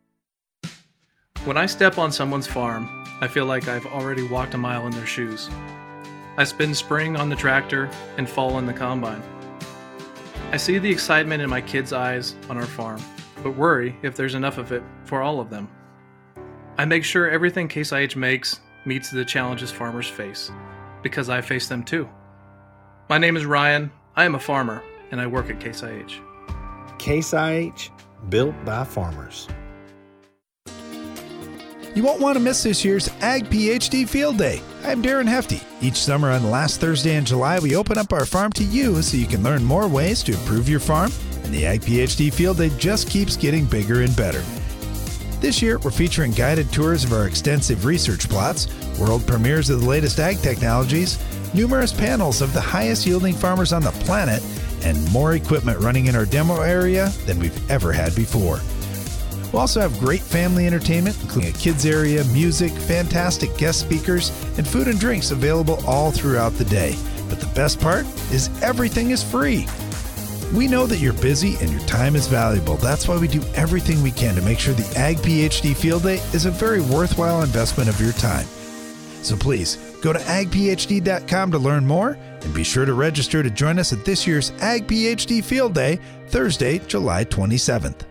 When I step on someone's farm, I feel like I've already walked a mile in their shoes. I spend spring on the tractor and fall in the combine. I see the excitement in my kids' eyes on our farm, but worry if there's enough of it for all of them. I make sure everything Case IH makes meets the challenges farmers face, because I face them too. My name is Ryan, I am a farmer, and I work at Case IH. Case IH, built by farmers. You won't want to miss this year's Ag PhD Field Day. I'm Darren Hefty. Each summer on the last Thursday in July, we open up our farm to you so you can learn more ways to improve your farm, and the Ag PhD Field Day just keeps getting bigger and better. This year, we're featuring guided tours of our extensive research plots, world premieres of the latest ag technologies, numerous panels of the highest yielding farmers on the planet, and more equipment running in our demo area than we've ever had before. We'll also have great family entertainment, including a kids area, music, fantastic guest speakers, and food and drinks available all throughout the day. But the best part is everything is free. We know that you're busy and your time is valuable. That's why we do everything we can to make sure the Ag PhD Field Day is a very worthwhile investment of your time. So please go to agphd.com to learn more and be sure to register to join us at this year's Ag PhD Field Day, Thursday, July 27th.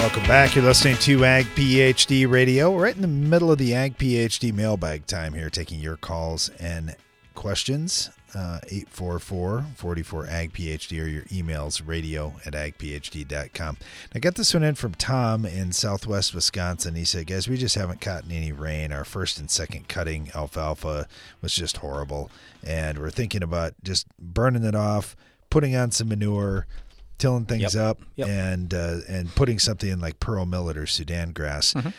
Welcome back. You're listening to Ag PhD Radio. Right in the middle of the Ag PhD mailbag time here, taking your calls and questions. Uh, 844 44 Ag PhD or your emails radio at agphd.com. I got this one in from Tom in southwest Wisconsin. He said, Guys, we just haven't gotten any rain. Our first and second cutting alfalfa was just horrible. And we're thinking about just burning it off, putting on some manure tilling things Yep. up Yep. and uh, and putting something in like pearl millet or Sudan grass. Mhm.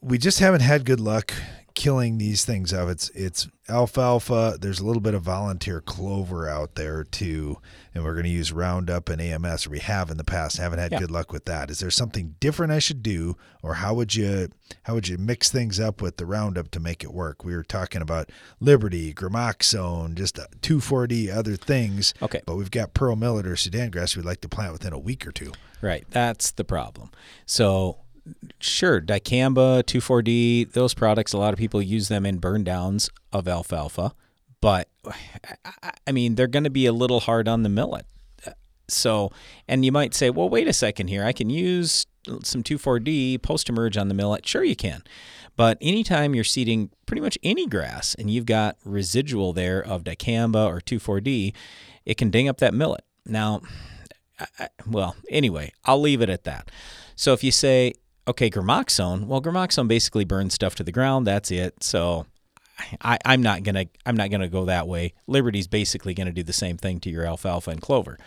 We just haven't had good luck killing these things off. It's it's alfalfa. There's a little bit of volunteer clover out there too, and we're going to use Roundup and AMS, or we have in the past. Haven't had Yeah. good luck with that. Is there something different I should do, or how would you how would you mix things up with the Roundup to make it work? We were talking about Liberty, Gramoxone, just uh, 2,4-D, other things. Okay, but we've got Pearl Millet or Sudan grass we'd like to plant within a week or two. Right. That's the problem. So, sure, dicamba, 2,4-D, those products, a lot of people use them in burn downs of alfalfa, but I- mean, they're going to be a little hard on the millet. So, and you might say, well, wait a second here. I can use some 2,4-D post emerge on the millet. Sure, you can. But anytime you're seeding pretty much any grass and you've got residual there of dicamba or 2,4-D, it can ding up that millet. Now, I- well, anyway, I'll leave it at that. So if you say, okay, gramoxone, well, gramoxone basically burns stuff to the ground. That's it. So I, I'm not gonna I'm not gonna go that way. Liberty's basically gonna do the same thing to your alfalfa and clover.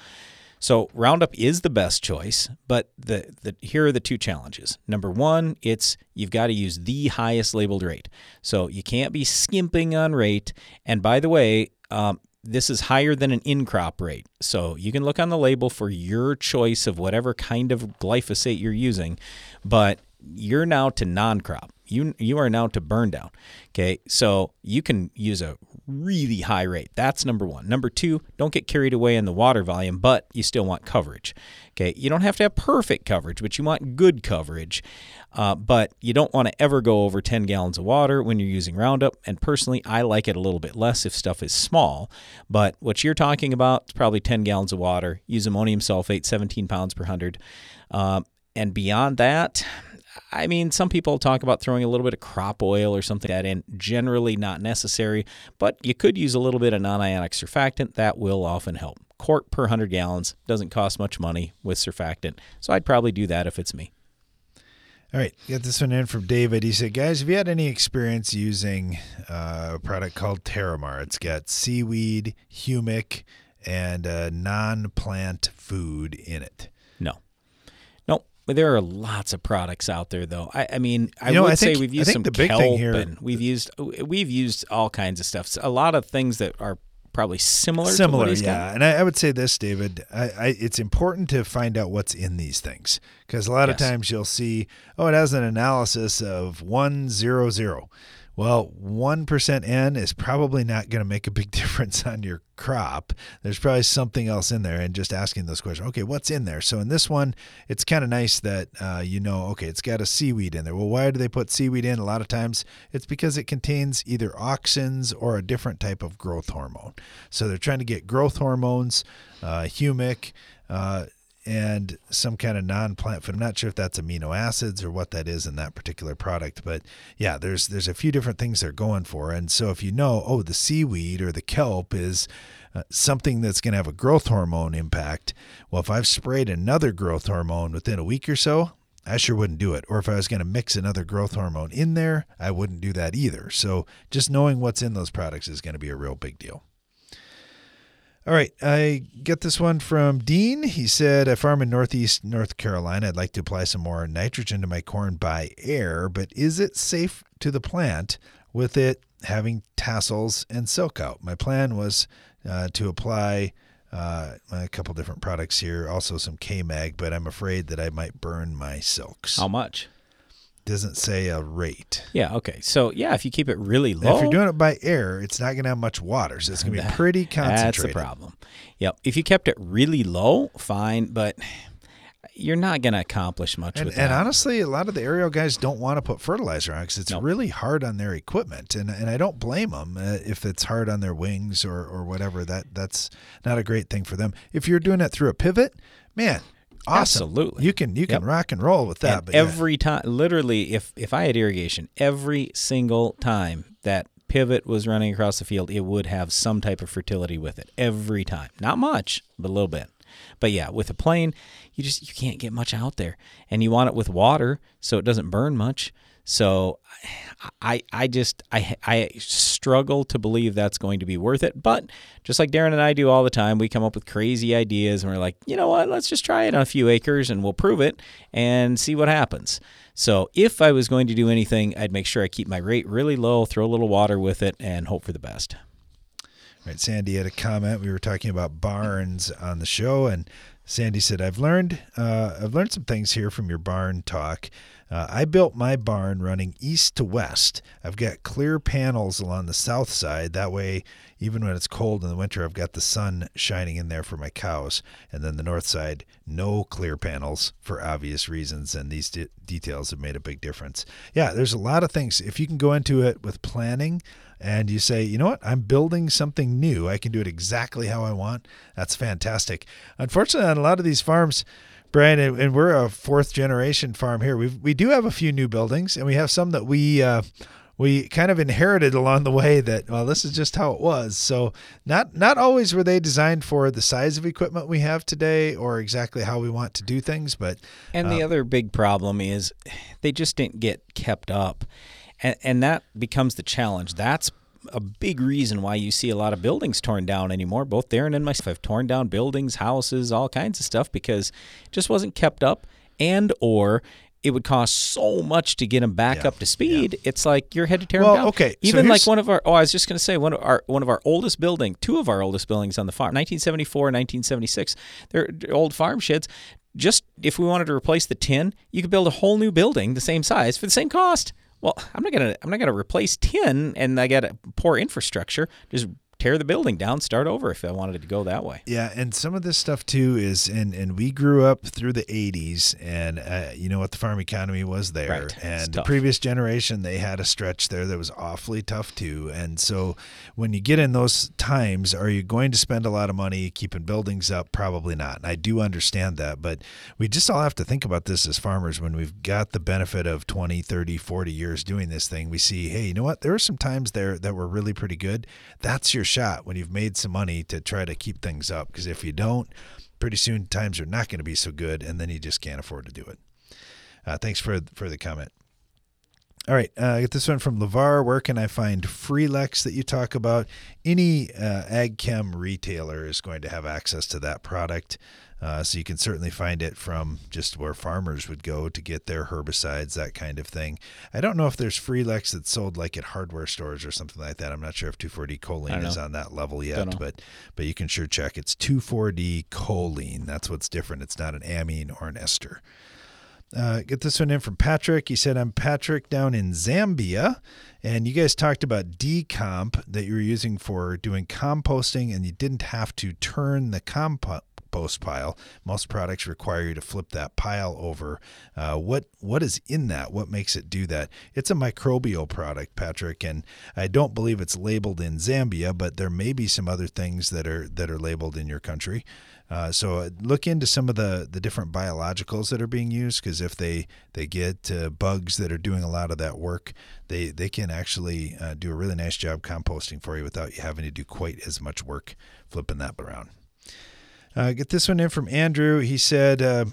So Roundup is the best choice, but the, the here are the two challenges. Number one, it's you've got to use the highest labeled rate. So you can't be skimping on rate. And by the way, um, this is higher than an in crop rate. So you can look on the label for your choice of whatever kind of glyphosate you're using, but you're now to non crop. You, you are now to burn down. Okay. So you can use a really high rate. That's number one. Number two, don't get carried away in the water volume, but you still want coverage. Okay. You don't have to have perfect coverage, but you want good coverage. Uh, but you don't want to ever go over 10 gallons of water when you're using Roundup. And personally, I like it a little bit less if stuff is small. But what you're talking about is probably 10 gallons of water. Use ammonium sulfate, 17 pounds per hundred. Um, and beyond that, I mean, some people talk about throwing a little bit of crop oil or something like that in. Generally, not necessary, but you could use a little bit of non ionic surfactant. That will often help. Quart per 100 gallons doesn't cost much money with surfactant, so I'd probably do that if it's me. All right, got this one in from David. He said, "Guys, have you had any experience using uh, a product called Terramar? It's got seaweed, humic, and uh, non-plant food in it." No, no. But there are lots of products out there, though. I, I mean, I You know, would I say we've used think some the big kelp thing here- and we've used we've used all kinds of stuff. A lot of things that are probably similar. to Similar, what he's got. yeah. And I, I would say this, David. I, I, it's important to find out what's in these things because a lot of times you'll see, oh, it has an analysis of one zero zero. Well, one percent N is probably not going to make a big difference on your crop. There's probably something else in there, and just asking those questions. Okay, what's in there? So in this one, it's kind of nice that uh, you know. Okay, it's got a seaweed in there. Well, why do they put seaweed in? A lot of times, it's because it contains either auxins or a different type of growth hormone. So they're trying to get growth hormones, uh, humic. Uh, and some kind of non-plant food. I'm not sure if that's amino acids or what that is in that particular product, but yeah, there's there's a few different things they're going for. And so if you know, oh, the seaweed or the kelp is uh, something that's going to have a growth hormone impact. Well, if I've sprayed another growth hormone within a week or so, I sure wouldn't do it. Or if I was going to mix another growth hormone in there, I wouldn't do that either. So just knowing what's in those products is going to be a real big deal. All right, I get this one from Dean. He said, I farm in Northeast North Carolina. I'd like to apply some more nitrogen to my corn by air, but is it safe to the plant with it having tassels and silk out? My plan was uh, to apply uh, a couple different products here, also some K Mag, but I'm afraid that I might burn my silks. How much? Doesn't say a rate. Yeah. Okay. So yeah, if you keep it really low, If you're doing it by air, it's not going to have much water, so it's going to be pretty concentrated. That's the problem. Yep. If you kept it really low, fine, but you're not going to accomplish much And, with and that. And honestly, a lot of the aerial guys don't want to put fertilizer on because it's really hard on their equipment, and and I don't blame them uh, if it's hard on their wings or or whatever. That that's not a great thing for them. If you're doing it through a pivot, man, awesome. Absolutely. you can you can Yep. rock and roll with that. And but yeah. every time, literally, if if I had irrigation, every single time that pivot was running across the field, it would have some type of fertility with it. Every time, not much, but a little bit. But yeah, with a plane, you just you can't get much out there, and you want it with water so it doesn't burn much. So I I just I I struggle to believe that's going to be worth it. But just like Darren and I do all the time, we come up with crazy ideas and we're like, you know what, let's just try it on a few acres and we'll prove it and see what happens. So if I was going to do anything, I'd make sure I keep my rate really low, throw a little water with it, and hope for the best. Right, Sandy had a comment. We were talking about barns on the show, and Sandy said, "I've learned uh, I've learned some things here from your barn talk. Uh, I built my barn running east to west. I've got clear panels along the south side. That way, even when it's cold in the winter, I've got the sun shining in there for my cows. And then the north side, no clear panels for obvious reasons. And these de- details have made a big difference. Yeah, there's a lot of things. If you can go into it with planning, and you say, you know what, I'm building something new. I can do it exactly how I want. That's fantastic. Unfortunately, on a lot of these farms, Brian, and we're a fourth generation farm here. We we do have a few new buildings, and we have some that we uh, we kind of inherited along the way. That well, this is just how it was. So not not always were they designed for the size of equipment we have today, or exactly how we want to do things. But and the uh, other big problem is they just didn't get kept up, and and that becomes the challenge. That's a big reason why you see a lot of buildings torn down anymore. Both Darren and myself have torn down buildings, houses, all kinds of stuff because it just wasn't kept up and or it would cost so much to get them back yeah, up to speed. Yeah. It's like you're headed to tear well, them down. Okay, even so like one of our oh, I was just going to say one of our one of our oldest building, two of our oldest buildings on the farm, 1974, 1976. They're old farm sheds. Just if we wanted to replace the tin, you could build a whole new building the same size for the same cost. Well, I'm not gonna I'm not gonna replace tin and I got a poor infrastructure. Just tear the building down, start over if I wanted to go that way. Yeah, and some of this stuff too is, and and we grew up through the '80s, and uh, you know what the farm economy was there, right. and the previous generation they had a stretch there that was awfully tough too, and so when you get in those times, are you going to spend a lot of money keeping buildings up? Probably not. And I do understand that, but we just all have to think about this as farmers when we've got the benefit of 20, 30, 40 years doing this thing. We see, hey, you know what? There are some times there that were really pretty good. That's your shot when you've made some money to try to keep things up. Because if you don't, pretty soon times are not going to be so good, and then you just can't afford to do it. Uh, thanks for for the comment. All right, uh, I get this one from Lavar. Where can I find Freelexx that you talk about? Any uh, ag chem retailer is going to have access to that product. Uh, so you can certainly find it from just where farmers would go to get their herbicides, that kind of thing. I don't know if there's Freelexx that's sold like at hardware stores or something like that. I'm not sure if 2,4-D choline is on that level yet, but but you can sure check. It's 2,4-D choline. That's what's different. It's not an amine or an ester. Uh, get this one in from Patrick. He said, I'm Patrick down in Zambia. And you guys talked about decomp that you were using for doing composting, and you didn't have to turn the compost compost pile. Most products require you to flip that pile over. Uh, what what is in that? What makes it do that? It's a microbial product, Patrick, and I don't believe it's labeled in Zambia, but there may be some other things that are that are labeled in your country. Uh, so uh, look into some of the, the different biologicals that are being used because if they they get uh, bugs that are doing a lot of that work, they they can actually uh, do a really nice job composting for you without you having to do quite as much work flipping that around. Uh, get this one in from Andrew. He said, uh,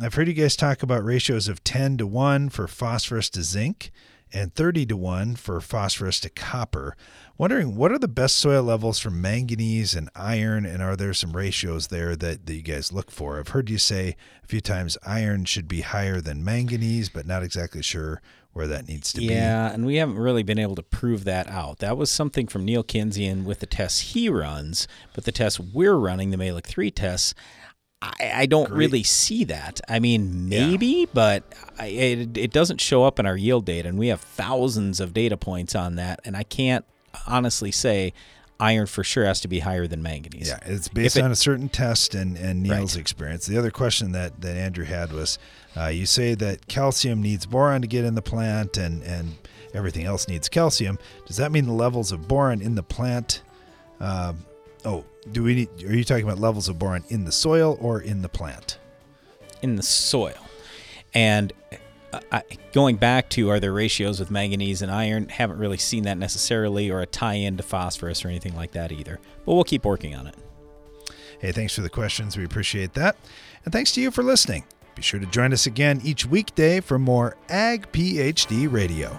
I've heard you guys talk about ratios of 10 to 1 for phosphorus to zinc and 30 to 1 for phosphorus to copper. Wondering what are the best soil levels for manganese and iron, and are there some ratios there that, that you guys look for? I've heard you say a few times iron should be higher than manganese, but not exactly sure where that needs to yeah, be. Yeah, and we haven't really been able to prove that out. That was something from Neal Kinsey with the tests he runs, but the tests we're running, the Mehlich 3 tests, I, I don't Great. really see that. I mean, maybe, yeah. but I, it, it doesn't show up in our yield data, and we have thousands of data points on that, and I can't honestly say iron for sure has to be higher than manganese. Yeah, it's based it, on a certain test and, and Neal's right. experience. The other question that, that Andrew had was uh, you say that calcium needs boron to get in the plant and, and everything else needs calcium. Does that mean the levels of boron in the plant? Uh, oh, do we need, are you talking about levels of boron in the soil or in the plant? In the soil. And uh, I, going back to are there ratios with manganese and iron? Haven't really seen that necessarily, or a tie-in to phosphorus or anything like that either. But we'll keep working on it. Hey, thanks for the questions. We appreciate that, and thanks to you for listening. Be sure to join us again each weekday for more Ag PhD Radio.